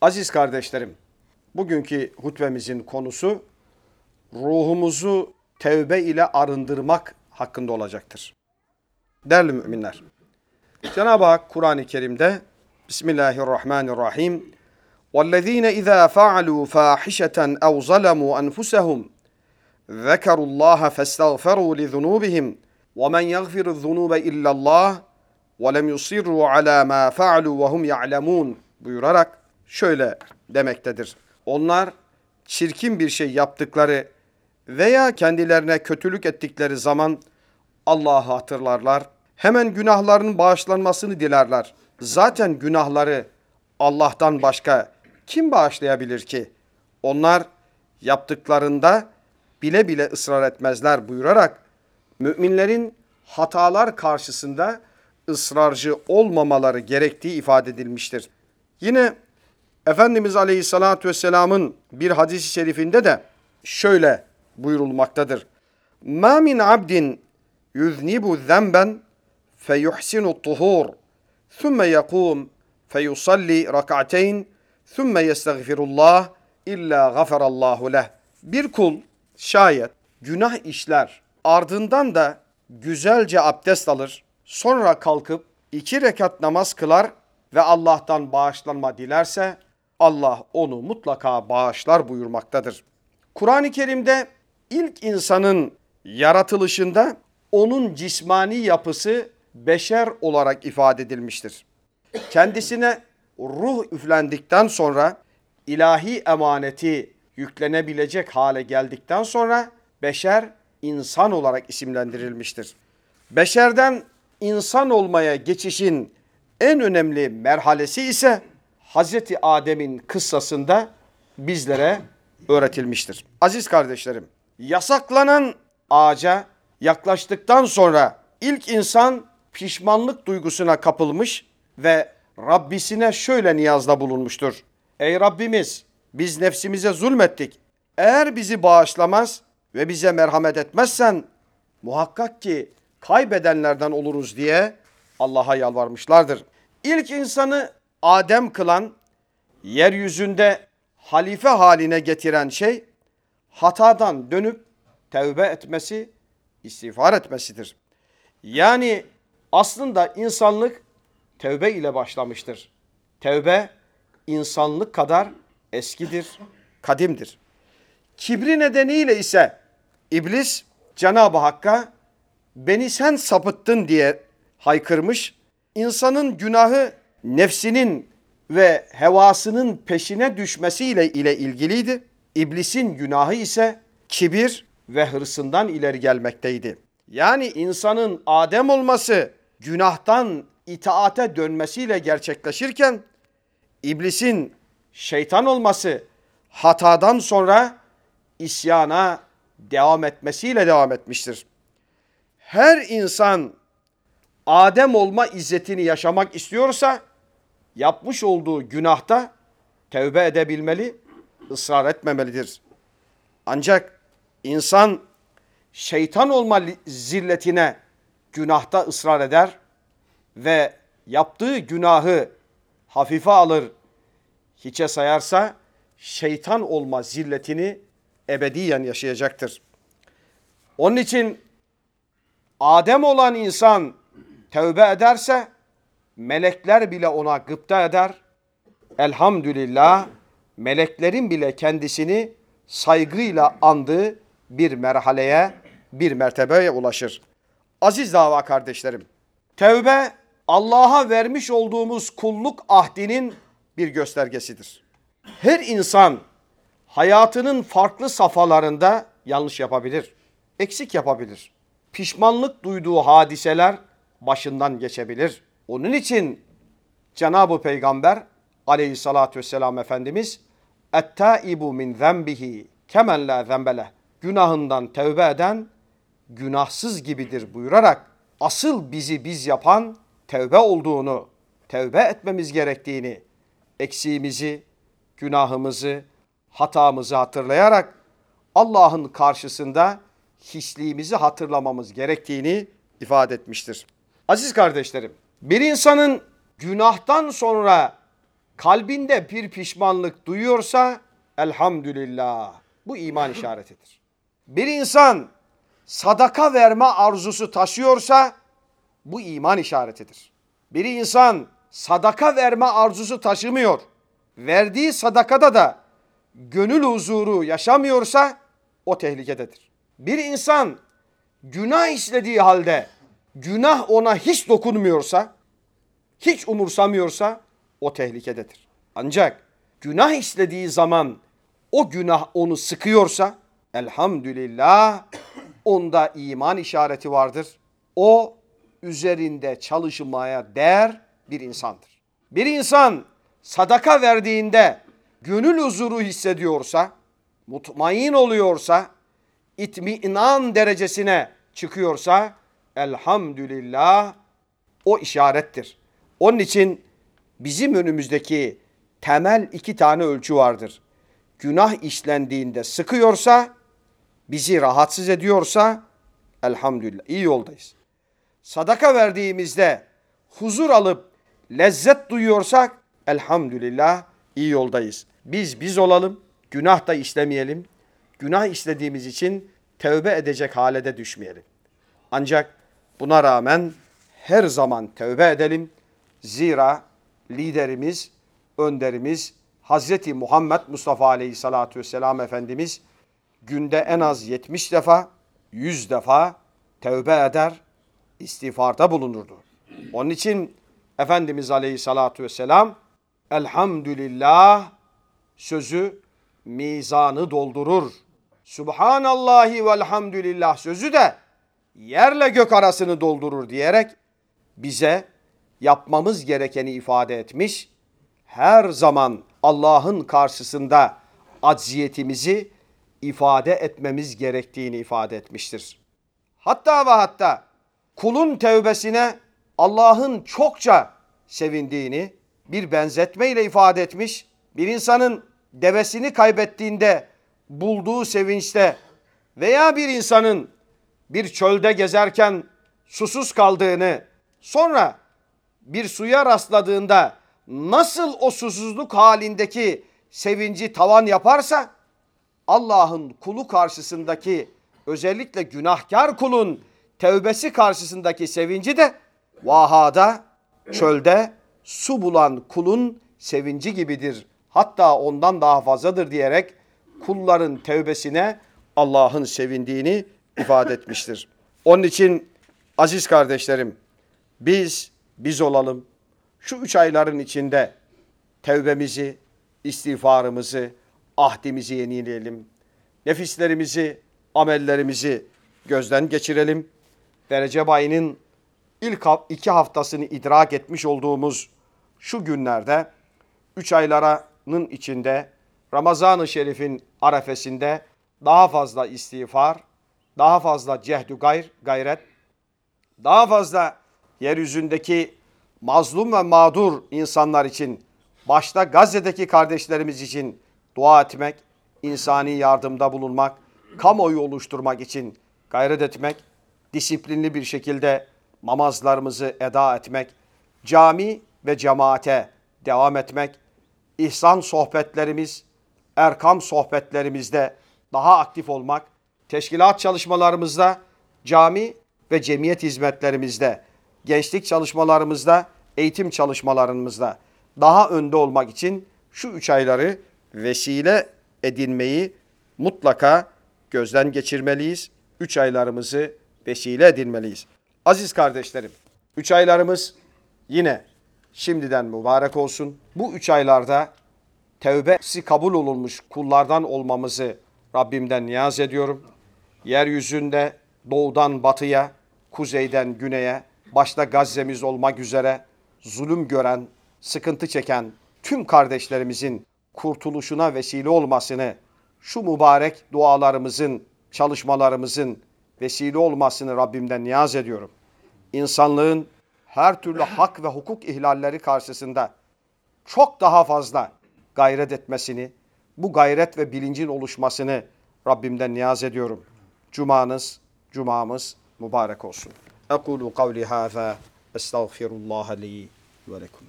Aziz kardeşlerim, bugünkü hutbemizin konusu ruhumuzu tevbe ile arındırmak hakkında olacaktır. Değerli müminler, Cenab-ı Hak Kur'an-ı Kerim'de Bismillahirrahmanirrahim وَالَّذ۪ينَ اِذَا فَعَلُوا فَاحِشَةً اَوْ ظَلَمُوا أَنْفُسَهُمْ ذَكَرُوا اللّٰهَ فَاسْتَغْفَرُوا لِذُنُوبِهِمْ وَمَنْ يَغْفِرُ الذُّنُوبَ اِلَّا اللّٰهِ وَلَمْ يُصِرُّوا عَلَى مَا فَعَلُوا وَهُمْ يَعْلَمُونَ buyurarak şöyle demektedir. Onlar çirkin bir şey yaptıkları veya kendilerine kötülük ettikleri zaman Allah'ı hatırlarlar. Hemen günahlarının bağışlanmasını dilerler. Zaten günahları Allah'tan başka kim bağışlayabilir ki? Onlar yaptıklarında bile bile ısrar etmezler buyurarak müminlerin hatalar karşısında ısrarcı olmamaları gerektiği ifade edilmiştir. Yine Efendimiz Aleyhisselatü Vesselam'ın bir hadis-i şerifinde de şöyle buyurulmaktadır. Ma min abdin yuznibu zenben feyuhsinu tuhur thumme yakum feyusalli rak'ateyn thumme yestagfirullah illa gafarallahu leh. Bir kul şayet günah işler ardından da güzelce abdest alır sonra kalkıp iki rekat namaz kılar ve Allah'tan bağışlanma dilerse Allah onu mutlaka bağışlar buyurmaktadır. Kur'an-ı Kerim'de ilk insanın yaratılışında onun cismani yapısı beşer olarak ifade edilmiştir. Kendisine ruh üflendikten sonra ilahi emaneti yüklenebilecek hale geldikten sonra beşer insan olarak isimlendirilmiştir. Beşerden insan olmaya geçişin en önemli merhalesi ise Hazreti Adem'in kıssasında bizlere öğretilmiştir. Aziz kardeşlerim, yasaklanan ağaca yaklaştıktan sonra ilk insan pişmanlık duygusuna kapılmış ve Rabbisine şöyle niyazda bulunmuştur. Ey Rabbimiz biz nefsimize zulmettik. Eğer bizi bağışlamaz ve bize merhamet etmezsen muhakkak ki kaybedenlerden oluruz diye Allah'a yalvarmışlardır. İlk insanı Adem kılan, yeryüzünde halife haline getiren şey hatadan dönüp tevbe etmesi, istiğfar etmesidir. Yani aslında insanlık tevbe ile başlamıştır. Tevbe insanlık kadar eskidir, kadimdir. Kibri nedeniyle ise iblis Cenab-ı Hakk'a beni sen sapıttın diye haykırmış. İnsanın günahı nefsinin ve hevasının peşine düşmesiyle ile ilgiliydi. İblisin günahı ise kibir ve hırsından ileri gelmekteydi. Yani insanın Adem olması günahtan itaate dönmesiyle gerçekleşirken iblisin şeytan olması hatadan sonra isyana devam etmesiyle devam etmiştir. Her insan Adem olma izzetini yaşamak istiyorsa yapmış olduğu günahta tevbe edebilmeli, ısrar etmemelidir. Ancak insan şeytan olma zilletine günahta ısrar eder ve yaptığı günahı hafife alır, hiçe sayarsa şeytan olma zilletini ebediyen yaşayacaktır. Onun için Adem olan insan tevbe ederse melekler bile ona gıpta eder. Elhamdülillah meleklerin bile kendisini saygıyla andığı bir merhaleye, bir mertebeye ulaşır. Aziz dava kardeşlerim, tevbe Allah'a vermiş olduğumuz kulluk ahdinin bir göstergesidir. Her insan hayatının farklı safhalarında yanlış yapabilir, eksik yapabilir. Pişmanlık duyduğu hadiseler başından geçebilir. Onun için Cenab-ı Peygamber aleyhissalatü vesselam Efendimiz ettaibu min zembihi kemen la zembele günahından tevbe eden günahsız gibidir buyurarak asıl bizi biz yapan tevbe olduğunu, tevbe etmemiz gerektiğini, eksiğimizi, günahımızı, hatamızı hatırlayarak Allah'ın karşısında hisliğimizi hatırlamamız gerektiğini ifade etmiştir. Aziz kardeşlerim, bir insanın günahtan sonra kalbinde bir pişmanlık duyuyorsa elhamdülillah bu iman işaretidir. Bir insan sadaka verme arzusu taşıyorsa bu iman işaretidir. Bir insan sadaka verme arzusu taşımıyor. Verdiği sadakada da gönül huzuru yaşamıyorsa o tehlikededir. Bir insan günah işlediği halde günah ona hiç dokunmuyorsa, hiç umursamıyorsa o tehlikededir. Ancak günah işlediği zaman o günah onu sıkıyorsa elhamdülillah onda iman işareti vardır. O üzerinde çalışmaya değer bir insandır. Bir insan sadaka verdiğinde gönül huzuru hissediyorsa, mutmain oluyorsa, itminan derecesine çıkıyorsa elhamdülillah o işarettir. Onun için bizim önümüzdeki temel iki tane ölçü vardır. Günah işlendiğinde sıkıyorsa, bizi rahatsız ediyorsa elhamdülillah iyi yoldayız. Sadaka verdiğimizde huzur alıp lezzet duyuyorsak elhamdülillah iyi yoldayız. Biz biz olalım, günah da işlemeyelim. Günah işlediğimiz için tövbe edecek hale de düşmeyelim. Ancak buna rağmen her zaman tövbe edelim. Zira liderimiz, önderimiz Hazreti Muhammed Mustafa Aleyhisselatü Vesselam Efendimiz günde en az 70 defa, 100 defa tövbe eder, istiğfarda bulunurdu. Onun için Efendimiz Aleyhisselatü Vesselam Elhamdülillah sözü mizanı doldurur. Subhanallahi velhamdülillah sözü de yerle gök arasını doldurur diyerek bize yapmamız gerekeni ifade etmiş. Her zaman Allah'ın karşısında acziyetimizi ifade etmemiz gerektiğini ifade etmiştir. Hatta ve hatta kulun tevbesine Allah'ın çokça sevindiğini bir benzetmeyle ifade etmiş. Bir insanın devesini kaybettiğinde bulduğu sevinçte veya bir insanın bir çölde gezerken susuz kaldığını sonra bir suya rastladığında nasıl o susuzluk halindeki sevinci tavan yaparsa Allah'ın kulu karşısındaki özellikle günahkar kulun tevbesi karşısındaki sevinci de vahada çölde su bulan kulun sevinci gibidir. Hatta ondan daha fazladır diyerek kulların tevbesine Allah'ın sevindiğini ifade etmiştir. Onun için aziz kardeşlerim biz biz olalım. Şu üç ayların içinde tevbemizi, istiğfarımızı, ahdimizi yenileyelim. Nefislerimizi, amellerimizi gözden geçirelim. Ve Recep ayının ilk iki haftasını idrak etmiş olduğumuz şu günlerde üç aylarının içinde Ramazan-ı Şerif'in arefesinde daha fazla istiğfar, daha fazla cehdü gayr, gayret, daha fazla yeryüzündeki mazlum ve mağdur insanlar için, başta Gazze'deki kardeşlerimiz için dua etmek, insani yardımda bulunmak, kamuoyu oluşturmak için gayret etmek, disiplinli bir şekilde namazlarımızı eda etmek, cami ve cemaate devam etmek, ihsan sohbetlerimiz, erkam sohbetlerimizde daha aktif olmak, teşkilat çalışmalarımızda, cami ve cemiyet hizmetlerimizde, gençlik çalışmalarımızda, eğitim çalışmalarımızda daha önde olmak için şu üç ayları vesile edinmeyi mutlaka gözden geçirmeliyiz. Üç aylarımızı vesile edinmeliyiz. Aziz kardeşlerim, üç aylarımız yine şimdiden mübarek olsun. Bu üç aylarda tevbesi kabul olunmuş kullardan olmamızı Rabbimden niyaz ediyorum. Yeryüzünde doğudan batıya, kuzeyden güneye, başta Gazze'miz olmak üzere zulüm gören, sıkıntı çeken tüm kardeşlerimizin kurtuluşuna vesile olmasını, şu mübarek dualarımızın, çalışmalarımızın vesile olmasını Rabbimden niyaz ediyorum. İnsanlığın her türlü hak ve hukuk ihlalleri karşısında çok daha fazla gayret etmesini, bu gayret ve bilincin oluşmasını Rabbimden niyaz ediyorum. Cumanız, cumamız mübarek olsun. Ekulu kavli hâzâ, estağfirullah li ve lekum.